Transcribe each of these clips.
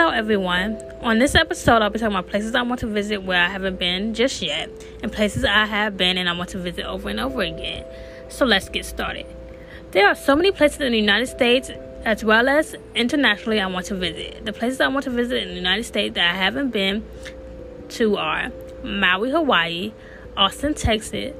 Hello, everyone. On this episode, I'll be talking about places I want to visit where I haven't been just yet, and places I have been and I want to visit over and over again. So let's get started. There are so many places in the United States as well as internationally I want to visit. The places I want to visit in the United States that I haven't been to are Maui, Hawaii, Austin, Texas,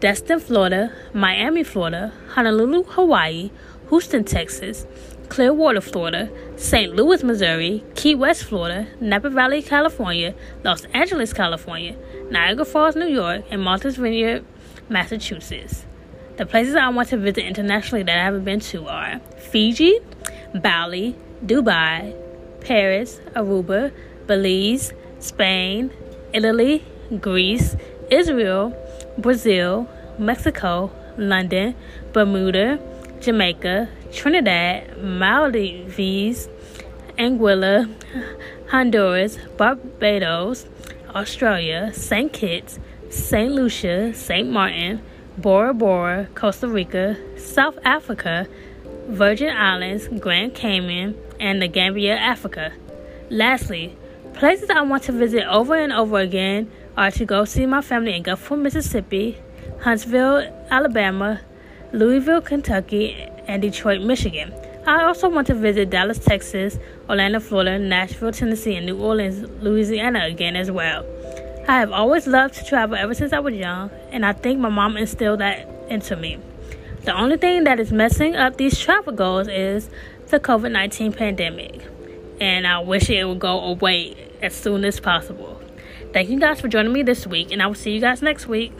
Destin, Florida, Miami, Florida, Honolulu, Hawaii, Houston, Texas, Clearwater, Florida, St. Louis, Missouri, Key West, Florida, Napa Valley, California, Los Angeles, California, Niagara Falls, New York, and Martha's Vineyard, Massachusetts. The places I want to visit internationally that I haven't been to are Fiji, Bali, Dubai, Paris, Aruba, Belize, Spain, Italy, Greece, Israel, Brazil, Mexico, London, Bermuda, Jamaica, Trinidad, Maldives, Anguilla, Honduras, Barbados, Australia, St. Kitts, St. Lucia, St. Martin, Bora Bora, Costa Rica, South Africa, Virgin Islands, Grand Cayman, and the Gambia, Africa. Lastly, places I want to visit over and over again are to go see my family in Gulfport, Mississippi, Huntsville, Alabama, Louisville, Kentucky, and Detroit, Michigan. I also want to visit Dallas, Texas, Orlando, Florida, Nashville, Tennessee, and New Orleans, Louisiana again as well. I have always loved to travel ever since I was young, and I think my mom instilled that into me. The only thing that is messing up these travel goals is the COVID 19 pandemic, and I wish it would go away as soon as possible. Thank you guys for joining me this week, and I will see you guys next week.